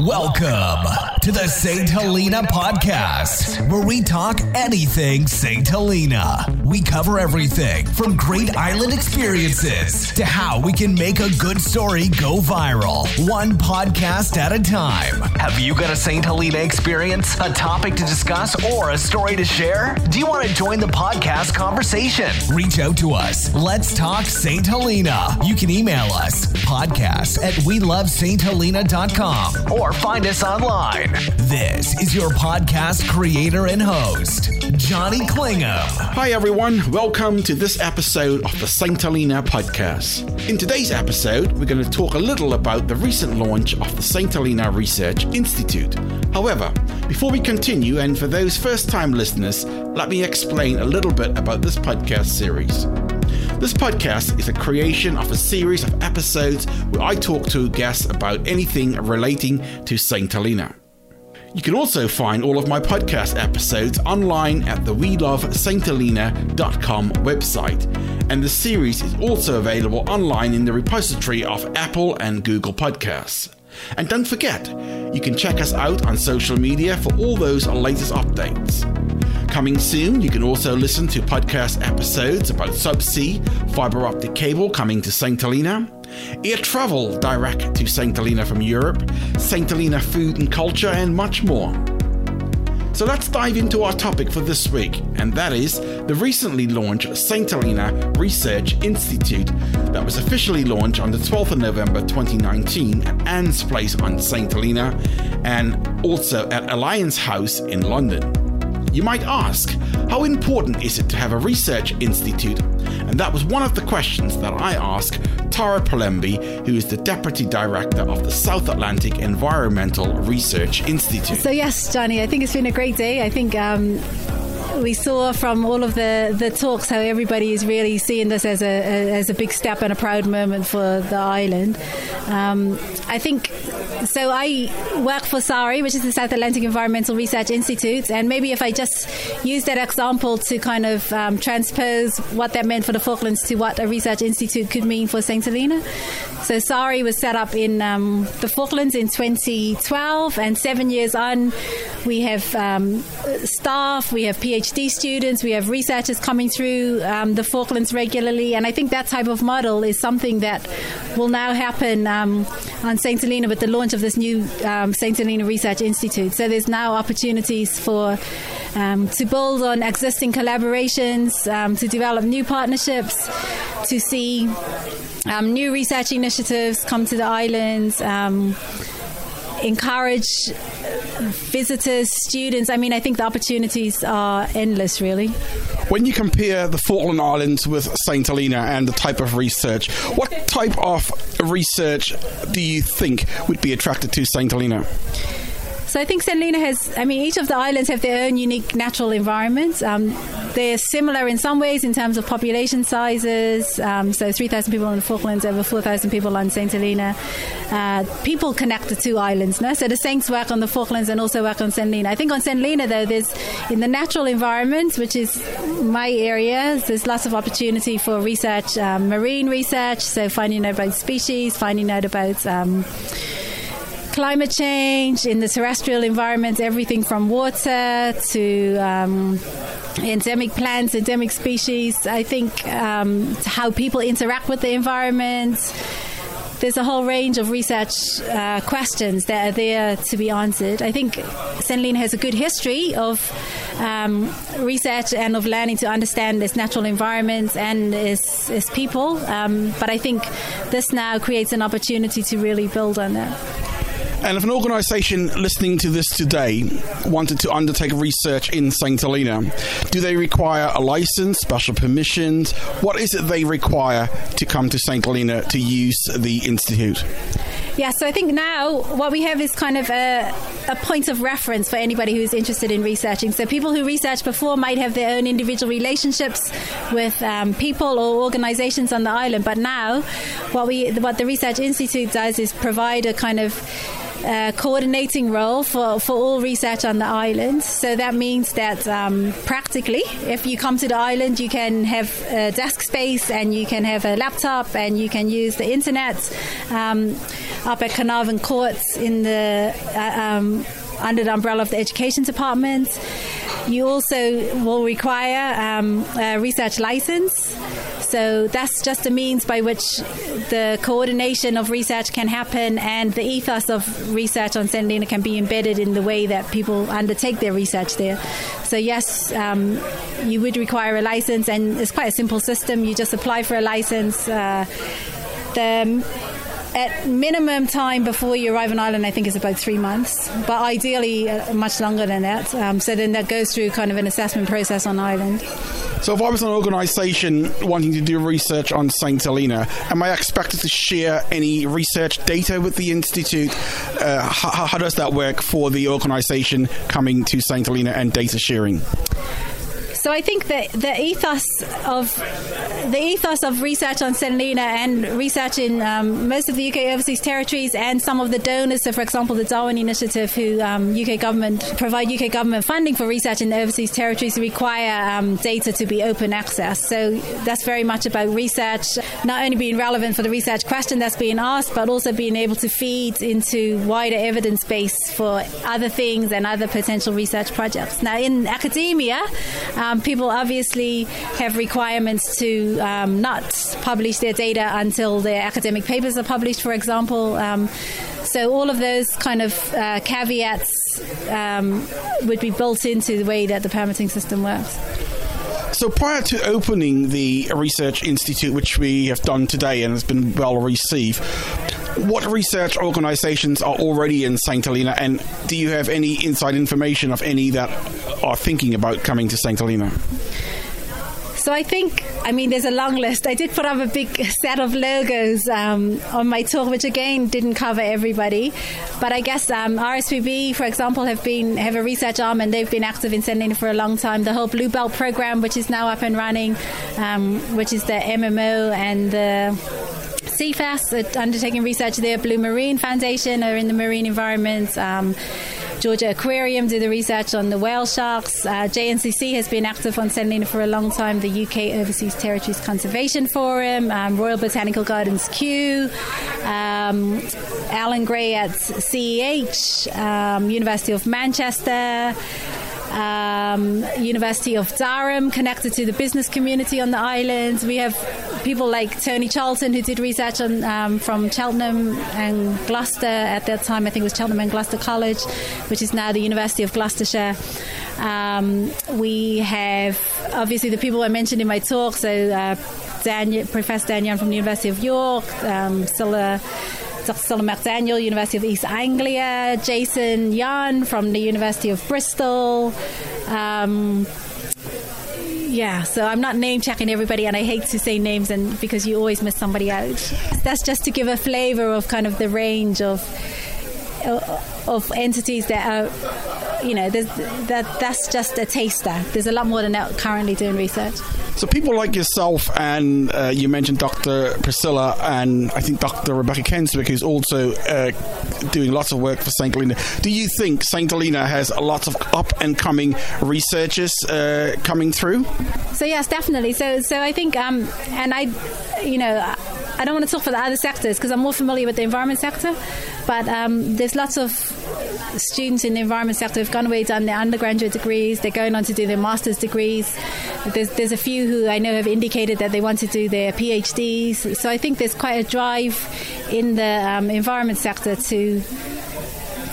Welcome to the St. Helena podcast, where we talk anything St. Helena. We cover everything from great island experiences to how we can make a good story go viral, one podcast at a time. Have you got a St. Helena experience, a topic to discuss, or a story to share? Do you want to join the podcast conversation? Reach out to us. Let's talk St. Helena. You can email us podcast at welovesthelena.com or find us online. This is your podcast creator and host, Johnny Clingham. Hi, everyone. Welcome to this episode of the St. Helena podcast. In today's episode, we're going to talk a little about the recent launch of the St. Helena Research Institute. However, before we continue, and for those first time listeners, let me explain a little bit about this podcast series. This podcast is a creation of a series of episodes where I talk to guests about anything relating to St. Helena. You can also find all of my podcast episodes online at the WeLoveSt.Helena.com website, and the series is also available online in the repository of Apple and Google Podcasts. And don't forget, you can check us out on social media for all those latest updates. Coming soon, you can also listen to podcast episodes about subsea, fiber optic cable coming to St. Helena, air travel direct to St. Helena from Europe, St. Helena food and culture, and much more. So let's dive into our topic for this week, and that is the recently launched St. Helena Research Institute that was officially launched on the 12th of November 2019 at Anne's Place on St. Helena and also at Alliance House in London. You might ask, how important is it to have a research institute? And that was one of the questions that I asked Tara Pelembe, who is the Deputy Director of the South Atlantic Environmental Research Institute. So, yes, Johnny, I think it's been a great day. I think. Um we saw from all of the, the talks how everybody is really seeing this as a, a as a big step and a proud moment for the island. Um, I think so. I work for SAERI, which is the South Atlantic Environmental Research Institute, and maybe if I just use that example to kind of um, transpose what that meant for the Falklands to what a research institute could mean for St. Helena. So SAERI was set up in um, the Falklands in 2012, and seven years on, we have um, staff, we have PhD students, we have researchers coming through um, the Falklands regularly, and I think that type of model is something that will now happen um, on St. Helena with the launch of this new um, St. Helena Research Institute. So there's now opportunities for um, to build on existing collaborations, um, to develop new partnerships, to see um, new research initiatives come to the islands. Um, encourage visitors, students. I mean, I think the opportunities are endless, really. When you compare the Falkland Islands with St. Helena and the type of research, what type of research do you think would be attracted to St. Helena? So I think St. Helena has, I mean, each of the islands have their own unique natural environments. Um, they're similar in some ways in terms of population sizes. Um, so 3,000 people on the Falklands, over 4,000 people on St. Helena. Uh, people connect the two islands. No? So the Saints work on the Falklands and also work on St. Helena. I think on St. Helena, though, there's in the natural environment, which is my area, there's lots of opportunity for research, um, marine research, so finding out about species, finding out about um, climate change in the terrestrial environment, everything from water to um, endemic plants, endemic species. I think um, how people interact with the environment. There's a whole range of research uh, questions that are there to be answered. I think. Helena has a good history of um, research and of learning to understand its natural environments and its, its people. Um, but I think this now creates an opportunity to really build on that. And if an organisation listening to this today wanted to undertake research in St. Helena, do they require a license, special permissions? What is it they require to come to St. Helena to use the Institute? Yeah, so I think now what we have is kind of a, a point of reference for anybody who's interested in researching. So people who researched before might have their own individual relationships with um, people or organizations on the island, but now what we what the Research Institute does is provide a kind of uh, coordinating role for, for all research on the island. So that means that um, practically, if you come to the island, you can have desk space and you can have a laptop and you can use the internet um, up at Carnarvon Courts in the uh, um, under the umbrella of the education department. You also will require um, a research license. So that's just a means by which the coordination of research can happen and the ethos of research on St. Helena can be embedded in the way that people undertake their research there. So, yes, um, you would require a license, and it's quite a simple system. You just apply for a license. Uh, the at minimum time before you arrive on island, I think is about three months, but ideally uh, much longer than that. Um, so then that goes through kind of an assessment process on island. So if I was an organisation wanting to do research on St Helena, am I expected to share any research data with the institute? Uh, how, how does that work for the organisation coming to St Helena and data sharing? So I think that the ethos of the ethos of research on St Helena and research in um, most of the UK overseas territories and some of the donors, so for example the Darwin Initiative, who um, UK government provide UK government funding for research in the overseas territories, require um, data to be open access. So that's very much about research not only being relevant for the research question that's being asked, but also being able to feed into wider evidence base for other things and other potential research projects. Now in academia. Um, um, people obviously have requirements to um, not publish their data until their academic papers are published, for example. Um, so all of those kind of uh, caveats um, would be built into the way that the permitting system works. So prior to opening the research institute, which we have done today and has been well received, what research organisations are already in St Helena, and do you have any inside information of any that are thinking about coming to St Helena? So I think, I mean, there's a long list. I did put up a big set of logos um, on my talk, which again didn't cover everybody. But I guess um, RSPB, for example, have been have a research arm and they've been active in Helena for a long time. The whole Blue Belt program, which is now up and running, um, which is the MMO and the Cefas, undertaking research there. Blue Marine Foundation are in the marine environment. Um, Georgia Aquarium do the research on the whale sharks. Uh, JNCC has been active on St Helena for a long time. The UK Overseas Territories Conservation Forum, um, Royal Botanical Gardens Kew, um, Alan Gray at CEH, um, University of Manchester um, University of Durham, connected to the business community on the islands. We have people like Tony Charlton, who did research on um, from Cheltenham and Gloucester at that time. I think it was Cheltenham and Gloucester College, which is now the University of Gloucestershire. Um, we have obviously the people I mentioned in my talk. So uh, Professor Daniel from the University of York, um, Scylla Dr. McDaniel, University of East Anglia, Jason Yan from the University of Bristol. Um, yeah, so I'm not name checking everybody, and I hate to say names, and because you always miss somebody out. That's just to give a flavour of kind of the range of uh, of entities that are, you know, that that's just a taster. There's a lot more than that currently doing research. So people like yourself, and uh, you mentioned Dr. Priscilla, and I think Dr. Rebecca Cairns-Wicks, who's also uh, doing lots of work for St. Helena. Do you think St. Helena has lots of up and coming researchers uh, coming through? So yes, definitely. So so I think, um, and I, you know. I don't want to talk for the other sectors because I'm more familiar with the environment sector, but um, there's lots of students in the environment sector who've gone away, done their undergraduate degrees, they're going on to do their master's degrees. There's, there's a few who I know have indicated that they want to do their PhDs. So I think there's quite a drive in the um, environment sector to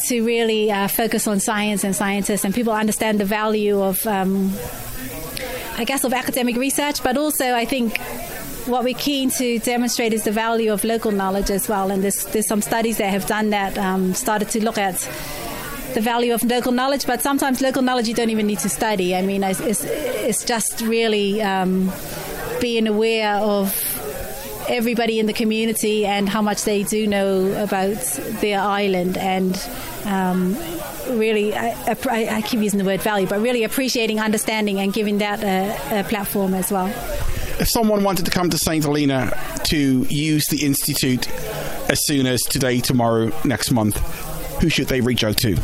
to really uh, focus on science and scientists, and people understand the value of, um, I guess, of academic research, but also I think what we're keen to demonstrate is the value of local knowledge as well. And there's, there's some studies that have done that, um, started to look at the value of local knowledge, but sometimes local knowledge you don't even need to study. I mean, it's, it's, it's just really um, being aware of everybody in the community and how much they do know about their island and um, really, I, I, I, keep using the word value, but really appreciating, understanding, and giving that a, a platform as well if someone wanted to come to St. Helena to use the Institute as soon as today, tomorrow, next month, who should they reach out to?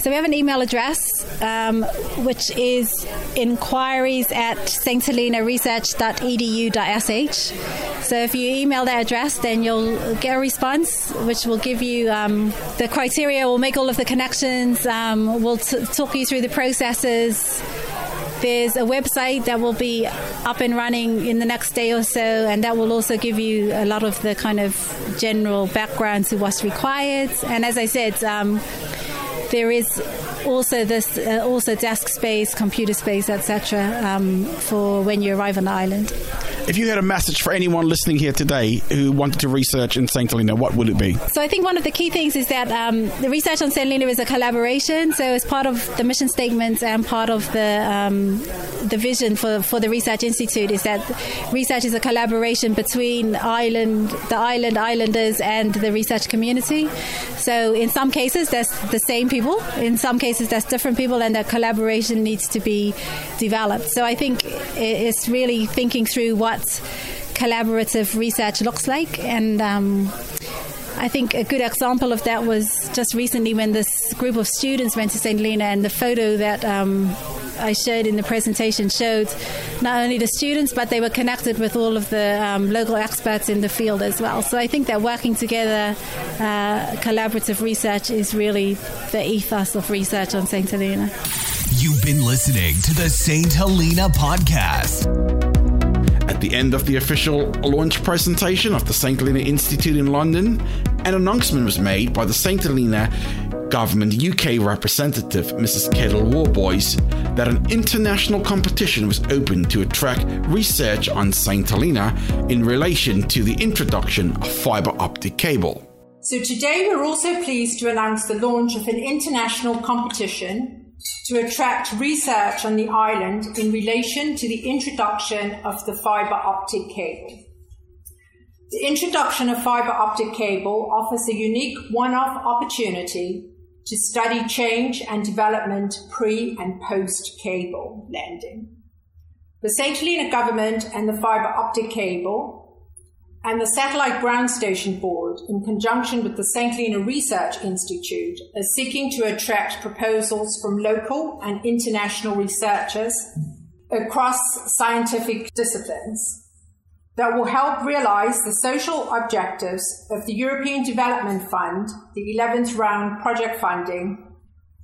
So we have an email address, um, which is inquiries at sthelena.research.edu.sh. So if you email that address, then you'll get a response, which will give you um, the criteria, we'll make all of the connections, um, we'll t- talk you through the processes. There's a website that will be up and running in the next day or so, and that will also give you a lot of the kind of general background to what's required. And as I said, um, there is also this uh, also desk space, computer space, etc. Um, for when you arrive on the island. If you had a message for anyone listening here today who wanted to research in St. Helena, what would it be? So I think one of the key things is that um, the research on St. Helena is a collaboration. So as part of the mission statement and part of the um, the vision for, for the Research Institute is that research is a collaboration between island, the island, islanders, and the research community. So in some cases, there's the same people. In some cases, there's different people, and that collaboration needs to be developed. So I think it's really thinking through what collaborative research looks like. And um, I think a good example of that was just recently when this group of students went to St. Helena, and the photo that um, I showed in the presentation showed not only the students, but they were connected with all of the um, local experts in the field as well. So I think that working together, uh, collaborative research is really the ethos of research on St. Helena. You've been listening to the St. Helena podcast. The end of the official launch presentation of the St. Helena Institute in London, an announcement was made by the St. Helena Government UK representative, Mrs. Kedell Worboys, that an international competition was open to attract research on St. Helena in relation to the introduction of fibre optic cable. So today we're also pleased to announce the launch of an international competition to attract research on the island in relation to the introduction of the fibre optic cable. The introduction of fibre optic cable offers a unique one off opportunity to study change and development pre and post cable landing. The St. Helena government and the fibre optic cable and the Satellite Ground Station Board, in conjunction with the St. Helena Research Institute, are seeking to attract proposals from local and international researchers across scientific disciplines that will help realize the social objectives of the European Development Fund, the 11th round project funding,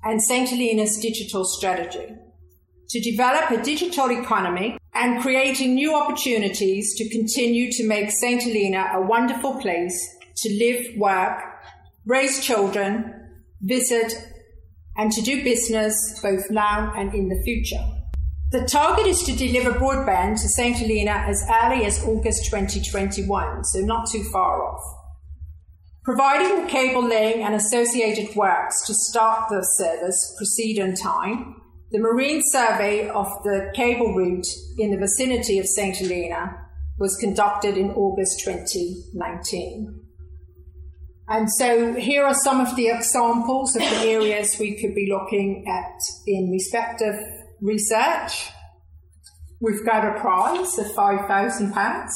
and St. Helena's digital strategy to develop a digital economy and creating new opportunities to continue to make St. Helena a wonderful place to live, work, raise children, visit, and to do business both now and in the future. The target is to deliver broadband to St. Helena as early as August 2021, so not too far off. Providing the cable laying and associated works to start the service proceed on time, the marine survey of the cable route in the vicinity of St. Helena was conducted in August 2019. And so here are some of the examples of the areas we could be looking at in respect of research. We've got a prize of £5,000.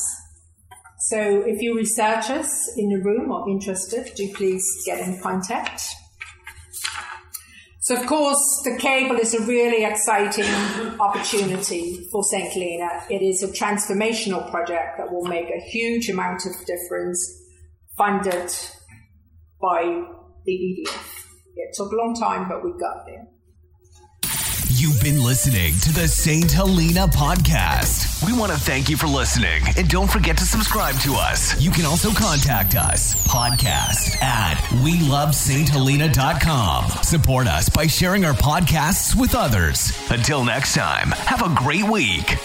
So if you researchers in the room are interested, do please get in contact. So, of course, the cable is a really exciting opportunity for St. Helena. It is a transformational project that will make a huge amount of difference, funded by the EDF. It took a long time, but we got there. You've been listening to the St. Helena podcast. We want to thank you for listening and don't forget to subscribe to us. You can also contact us podcast at welovesthelena.com. Support us by sharing our podcasts with others. Until next time, have a great week.